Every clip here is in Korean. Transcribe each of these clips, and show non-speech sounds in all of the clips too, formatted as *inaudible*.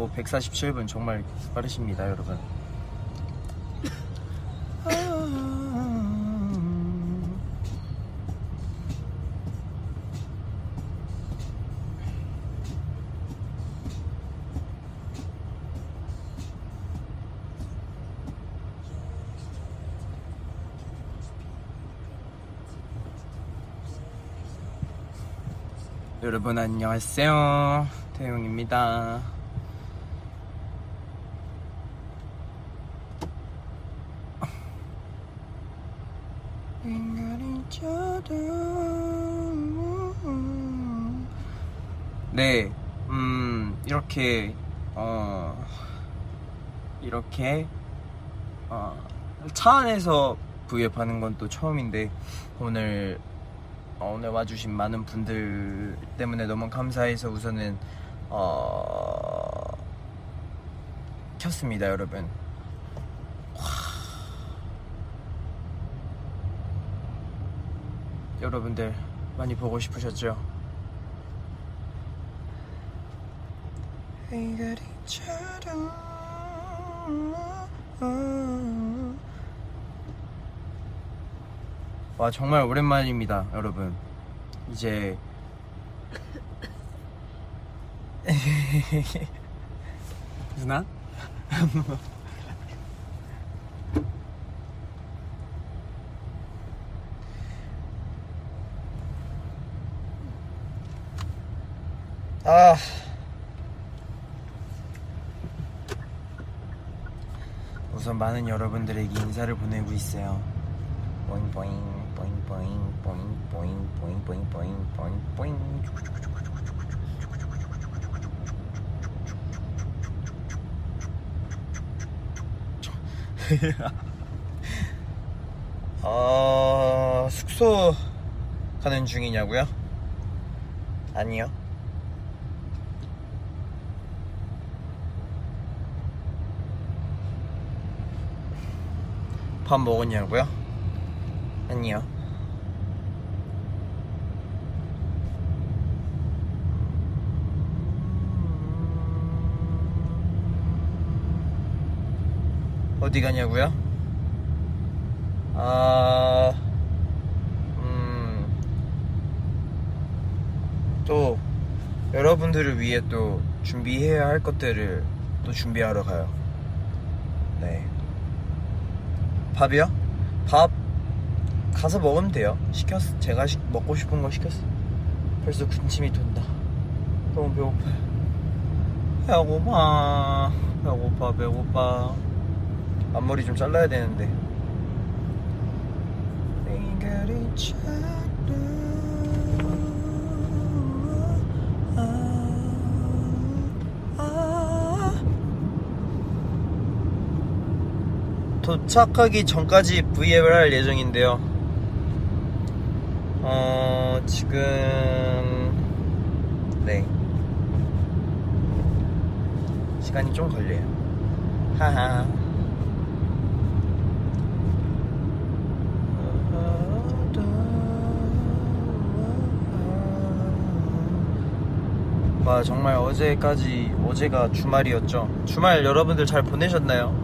오 147분 정말 빠르십니다 여러분. 여러분 안녕하세요. 태용입니다 네, 음, 이렇게, 어, 이렇게, 어, 차 안에서 V앱 하는 건 또 처음인데, 오늘, 어, 오늘 와주신 많은 분들 때문에 너무 감사해서 우선은, 어, 켰습니다, 여러분. 와. 여러분들 많이 보고 싶으셨죠? 와 정말 오랜만입니다 여러분. 이제 *laughs* 누나? *laughs* 아 우선 많은 여러분들에게 인사를 보내고 있어요. 보잉 보잉 보잉 보잉 보잉 보잉 보잉 보잉 보잉 보잉 보잉 어, 숙소 가는 중이냐고요? 아니요. 밥 먹었냐고요? 아니요. 어디 가냐고요? 아, 음, 또 여러분들을 위해 또 준비해야 할 것들을 또 준비하러 가요. 네. 밥이요? 밥 가서 먹으면 돼요. 시켰어. 제가 시, 먹고 싶은 거 시켰어. 벌써 군침이 돈다. 너무 배고파요. 배고파. 배고파, 배고파. 앞머리 좀 잘라야 되는데. 도착하기 전까지 V앱을 할 예정인데요. 어, 지금, 네. 시간이 좀 걸려요. 하하. 와, 정말 어제까지, 어제가 주말이었죠. 주말 여러분들 잘 보내셨나요?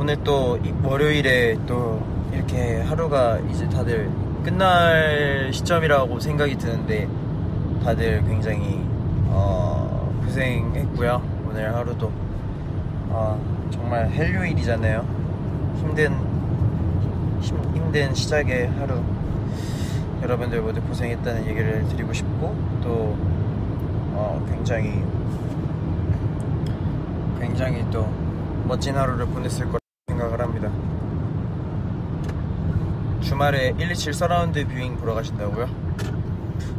오늘 또 월요일에 또 이렇게 하루가 이제 다들 끝날 시점이라고 생각이 드는데 다들 굉장히 어, 고생했고요. 오늘 하루도 어, 정말 헬요일이잖아요. 힘든 힘, 힘든 시작의 하루 여러분들 모두 고생했다는 얘기를 드리고 싶고 또 어, 굉장히 굉장히 또 멋진 하루를 보냈을 거라 합니다. 주말에 127 surround viewing 보러 가신다고요?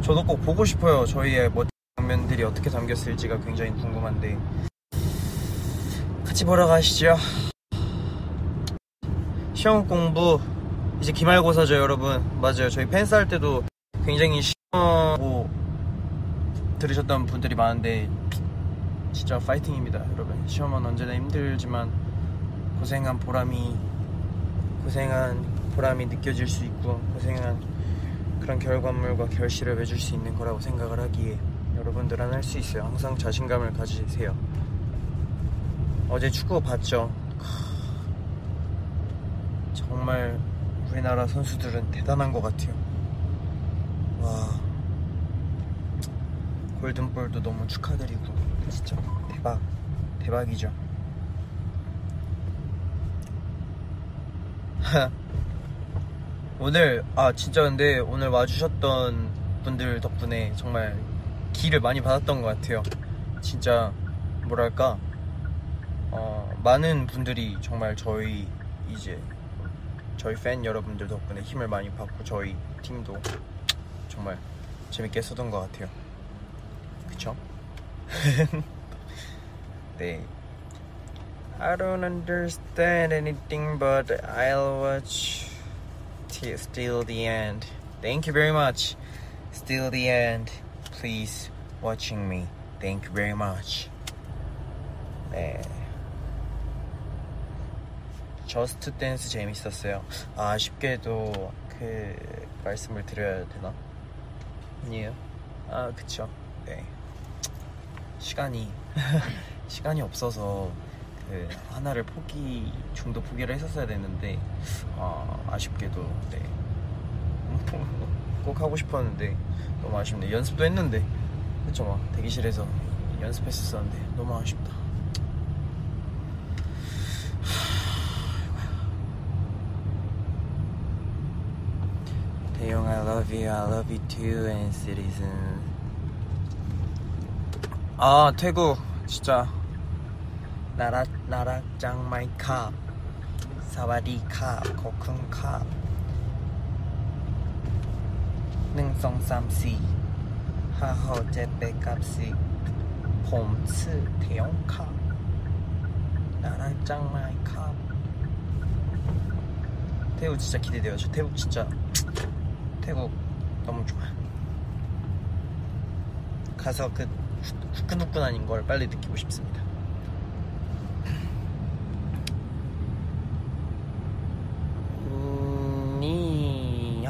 저도 꼭 보고 싶어요. 저희의 멋진 장면들이 어떻게 담겼을지가 굉장히 궁금한데 같이 보러 가시죠. 시험 공부 이제 기말고사죠, 여러분. 맞아요. 저희 팬싸 할 때도 굉장히 시험하고 들으셨던 분들이 많은데 진짜 파이팅입니다, 여러분. 시험은 언제나 힘들지만 고생한 보람이 고생한 보람이 느껴질 수 있고 고생한 그런 결과물과 결실을 맺을 수 있는 거라고 생각을 하기에 여러분들은 할 수 있어요. 항상 자신감을 가지세요. 어제 축구 봤죠. 정말 우리나라 선수들은 대단한 것 같아요. 와 골든볼도 너무 축하드리고 진짜 대박 대박이죠. *laughs* 오늘 아 진짜 근데 오늘 와주셨던 분들 덕분에 정말 기를 많이 받았던 것 같아요. 진짜 뭐랄까 어, 많은 분들이 정말 저희 이제 저희 팬 여러분들 덕분에 힘을 많이 받고 저희 팀도 정말 재밌게 했었던 것 같아요. 그쵸? *laughs* 네. I don't understand anything, but I'll watch till still the end. Thank you very much. Still the end. Please watching me. Thank you very much. 네. 저스트 댄스 재밌었어요. 아, 아쉽게도 그 말씀을 드려야 되나? 아니에요. 아, 그쵸. 네. 시간이 *laughs* 시간이 없어서 그 하나를 포기 중도 포기를 했었어야 됐는데 아, 아쉽게도 네. *laughs* 꼭 하고 싶었는데 너무 아쉽네. 연습도 했는데 그쵸 막 대기실에서 연습했었었는데 너무 아쉽다. *sighs* 대용 I love you, I love you too, and citizen. 아 태국 진짜 나라 나라 짱마이 캅 사와디 캅 능성 삼시 하호 제베 값시 봄츠 대용 캅 나라 짱마이 캅 태국 진짜 기대돼요. 저 태국 진짜 태국 너무 좋아 가서 그 후끈후끈한 걸 빨리 느끼고 싶습니다.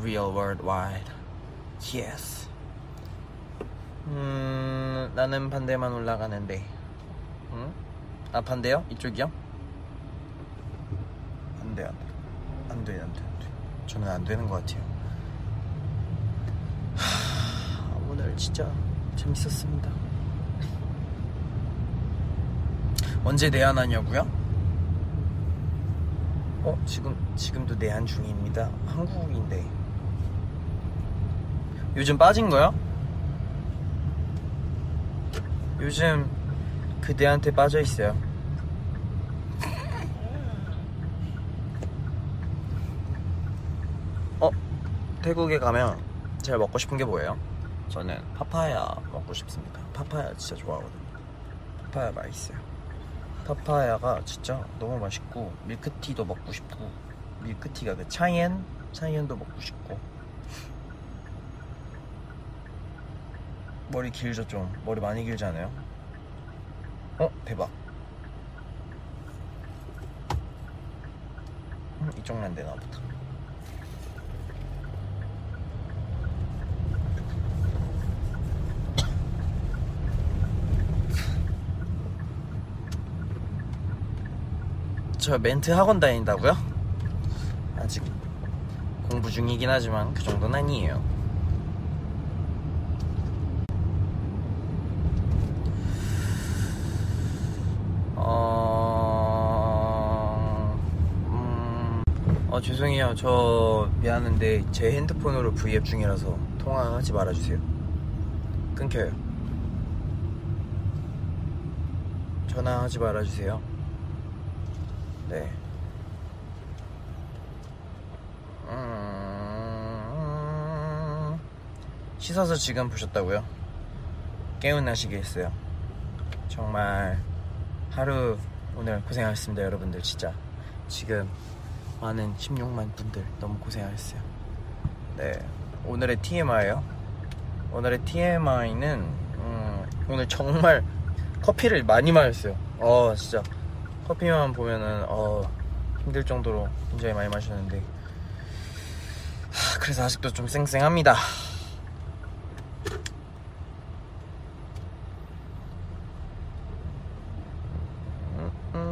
Real worldwide Yes 음 나는 반대만 올라가는데 응? 아 반대요? 이쪽이요? 안 돼 안 돼 안 돼 안 돼 안 돼 저는 안 되는 것 같아요 오늘 진짜 재밌었습니다. *laughs* 언제 내한하냐고요? 어 지금 지금도 내한 중입니다. 한국인데 요즘 빠진 거요? 요즘 그대한테 빠져 있어요. 어 태국에 가면 제일 먹고 싶은 게 뭐예요? 저는 파파야 먹고 싶습니다. 파파야 진짜 좋아하거든요. 파파야 맛있어요. 파파야가 진짜 너무 맛있고 밀크티도 먹고 싶고 밀크티가 그 차이엔 차이엔도 먹고 싶고 머리 길죠 좀 머리 많이 길잖아요. 어 대박. 음, 이쪽 난 되나 보다. 저 멘트 학원 다닌다고요? 아직 공부 중이긴 하지만 그 정도는 아니에요. 어... 음... 어 죄송해요. 저 미안한데 제 핸드폰으로 V앱 중이라서 통화하지 말아주세요. 끊겨요. 전화하지 말아주세요. 네. 음... 씻어서 지금 보셨다고요? 저 정말 하루 오늘 고생하셨습니다 여러분들 진짜. 지금 많은 16만 분들 너무 고생하셨어요. 네. 오늘의 TMI요. 오늘의 TMI는 음, 오늘 정말 커피를 많이 마셨어요. 어 진짜 커피만 보면은 어 힘들 정도로 굉장히 많이 마셨는데. 하, 그래서 아직도 좀 쌩쌩합니다. 음,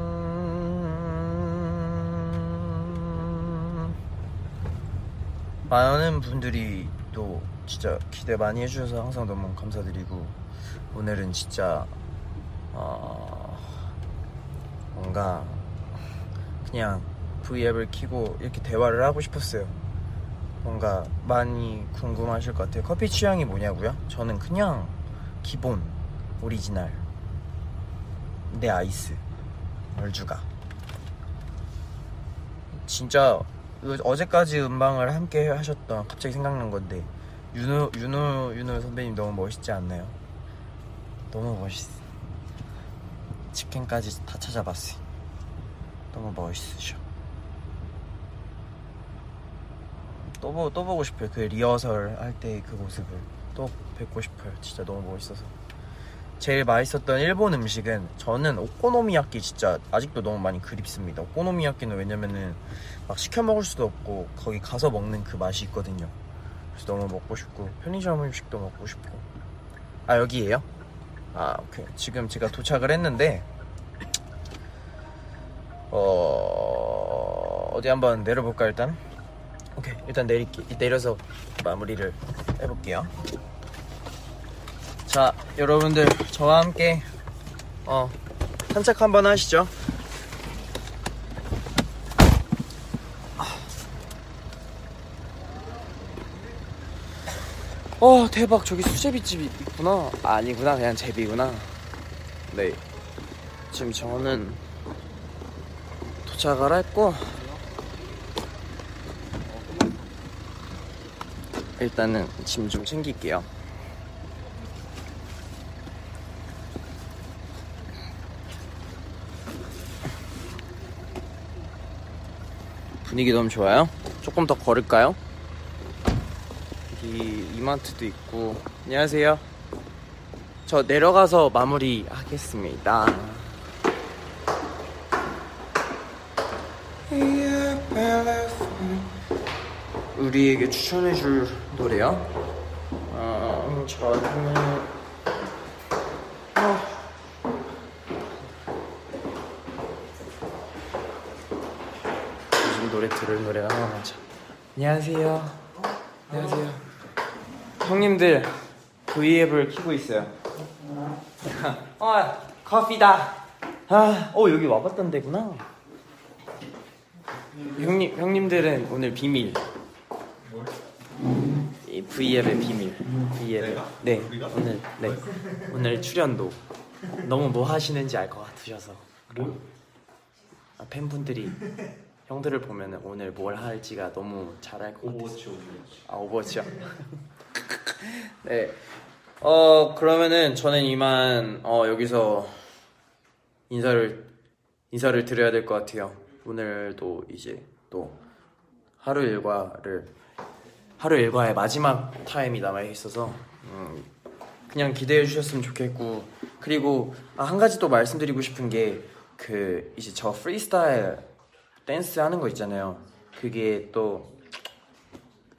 많은 분들이 또 진짜 기대 많이 해주셔서 항상 너무 감사드리고 오늘은 진짜 어, 뭔가 그냥 V앱을 키고 이렇게 대화를 하고 싶었어요. 뭔가 많이 궁금하실 것 같아요. 커피 취향이 뭐냐고요? 저는 그냥 기본 오리지널 내 아이스 얼죽아 진짜 그 어제까지 음방을 함께 하셨던 갑자기 생각난 건데 윤호 윤호 윤호 선배님 너무 멋있지 않나요? 너무 멋있어. 치킨까지 다 찾아봤어요. 너무 멋있으셔. 또, 보, 또 보고 싶어요. 그 리허설 할 때 그 모습을 또 뵙고 싶어요. 진짜 너무 멋있어서. 제일 맛있었던 일본 음식은 저는 오코노미야끼 진짜 아직도 너무 많이 그립습니다. 오코노미야끼는 왜냐면은 막 시켜 먹을 수도 없고 거기 가서 먹는 그 맛이 있거든요. 그래서 너무 먹고 싶고 편의점 음식도 먹고 싶고. 아 여기에요? 아. 지금 제가 도착을 했는데 어 어디 한번 내려볼까 일단. 오케이 일단 내릴게 내려서 마무리를 해볼게요. 자 여러분들 저와 함께 어 산책 한번 하시죠. 어 대박. 저기 수제비집이 있구나. 아, 아니구나. 그냥 제비구나. 네. 지금 저는 도착을 했고 일단은 짐 좀 챙길게요. 분위기 너무 좋아요? 조금 더 걸을까요? 여기 이마트도 있고 안녕하세요 저 내려가서 마무리 하겠습니다 우리에게 추천해줄 노래요? 어, 저는 어. 요즘 노래 들을 노래가 하나 많죠 안녕하세요 안녕하세요. 형님들 V앱을 키고 있어요. 어, 커피다. 아, 어 여기 와봤던 데구나. 형님 형님들은 오늘 비밀. 이 V앱의 비밀. V앱. 네, 오늘 네 오늘 출연도 너무 뭐 하시는지 알 것 같으셔서. 아, 팬분들이 형들을 보면 오늘 뭘 할지가 너무 잘 알 것 같아요. 오버워치 오버워치 아 오버워치요? *laughs* 네. 어 그러면은 저는 이만 어 여기서 인사를 인사를 드려야 될 것 같아요. 오늘도 이제 또 하루 일과를 하루 일과의 마지막 타임이 남아 있어서 음, 그냥 기대해 주셨으면 좋겠고 그리고 아, 한 가지 또 말씀드리고 싶은 게 그 이제 저 프리스타일 댄스 하는 거 있잖아요. 그게 또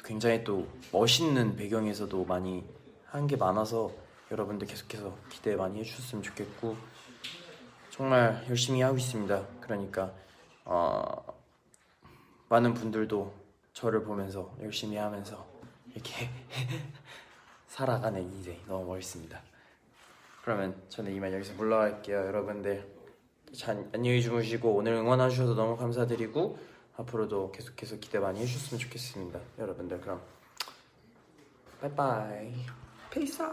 굉장히 또 멋있는 배경에서도 많이 한 게 많아서 여러분들 계속해서 기대 많이 해주셨으면 좋겠고 정말 열심히 하고 있습니다. 그러니까 어, 많은 분들도 저를 보면서 열심히 하면서 이렇게 *laughs* 살아가는 인생 너무 멋있습니다. 그러면 저는 이만 여기서 물러갈게요, 여러분들. 잘 안녕히 주무시고 오늘 응원해 주셔서 너무 감사드리고 앞으로도 계속해서 기대 많이 해주셨으면 좋겠습니다. 여러분들 그럼. 바이바이 Peace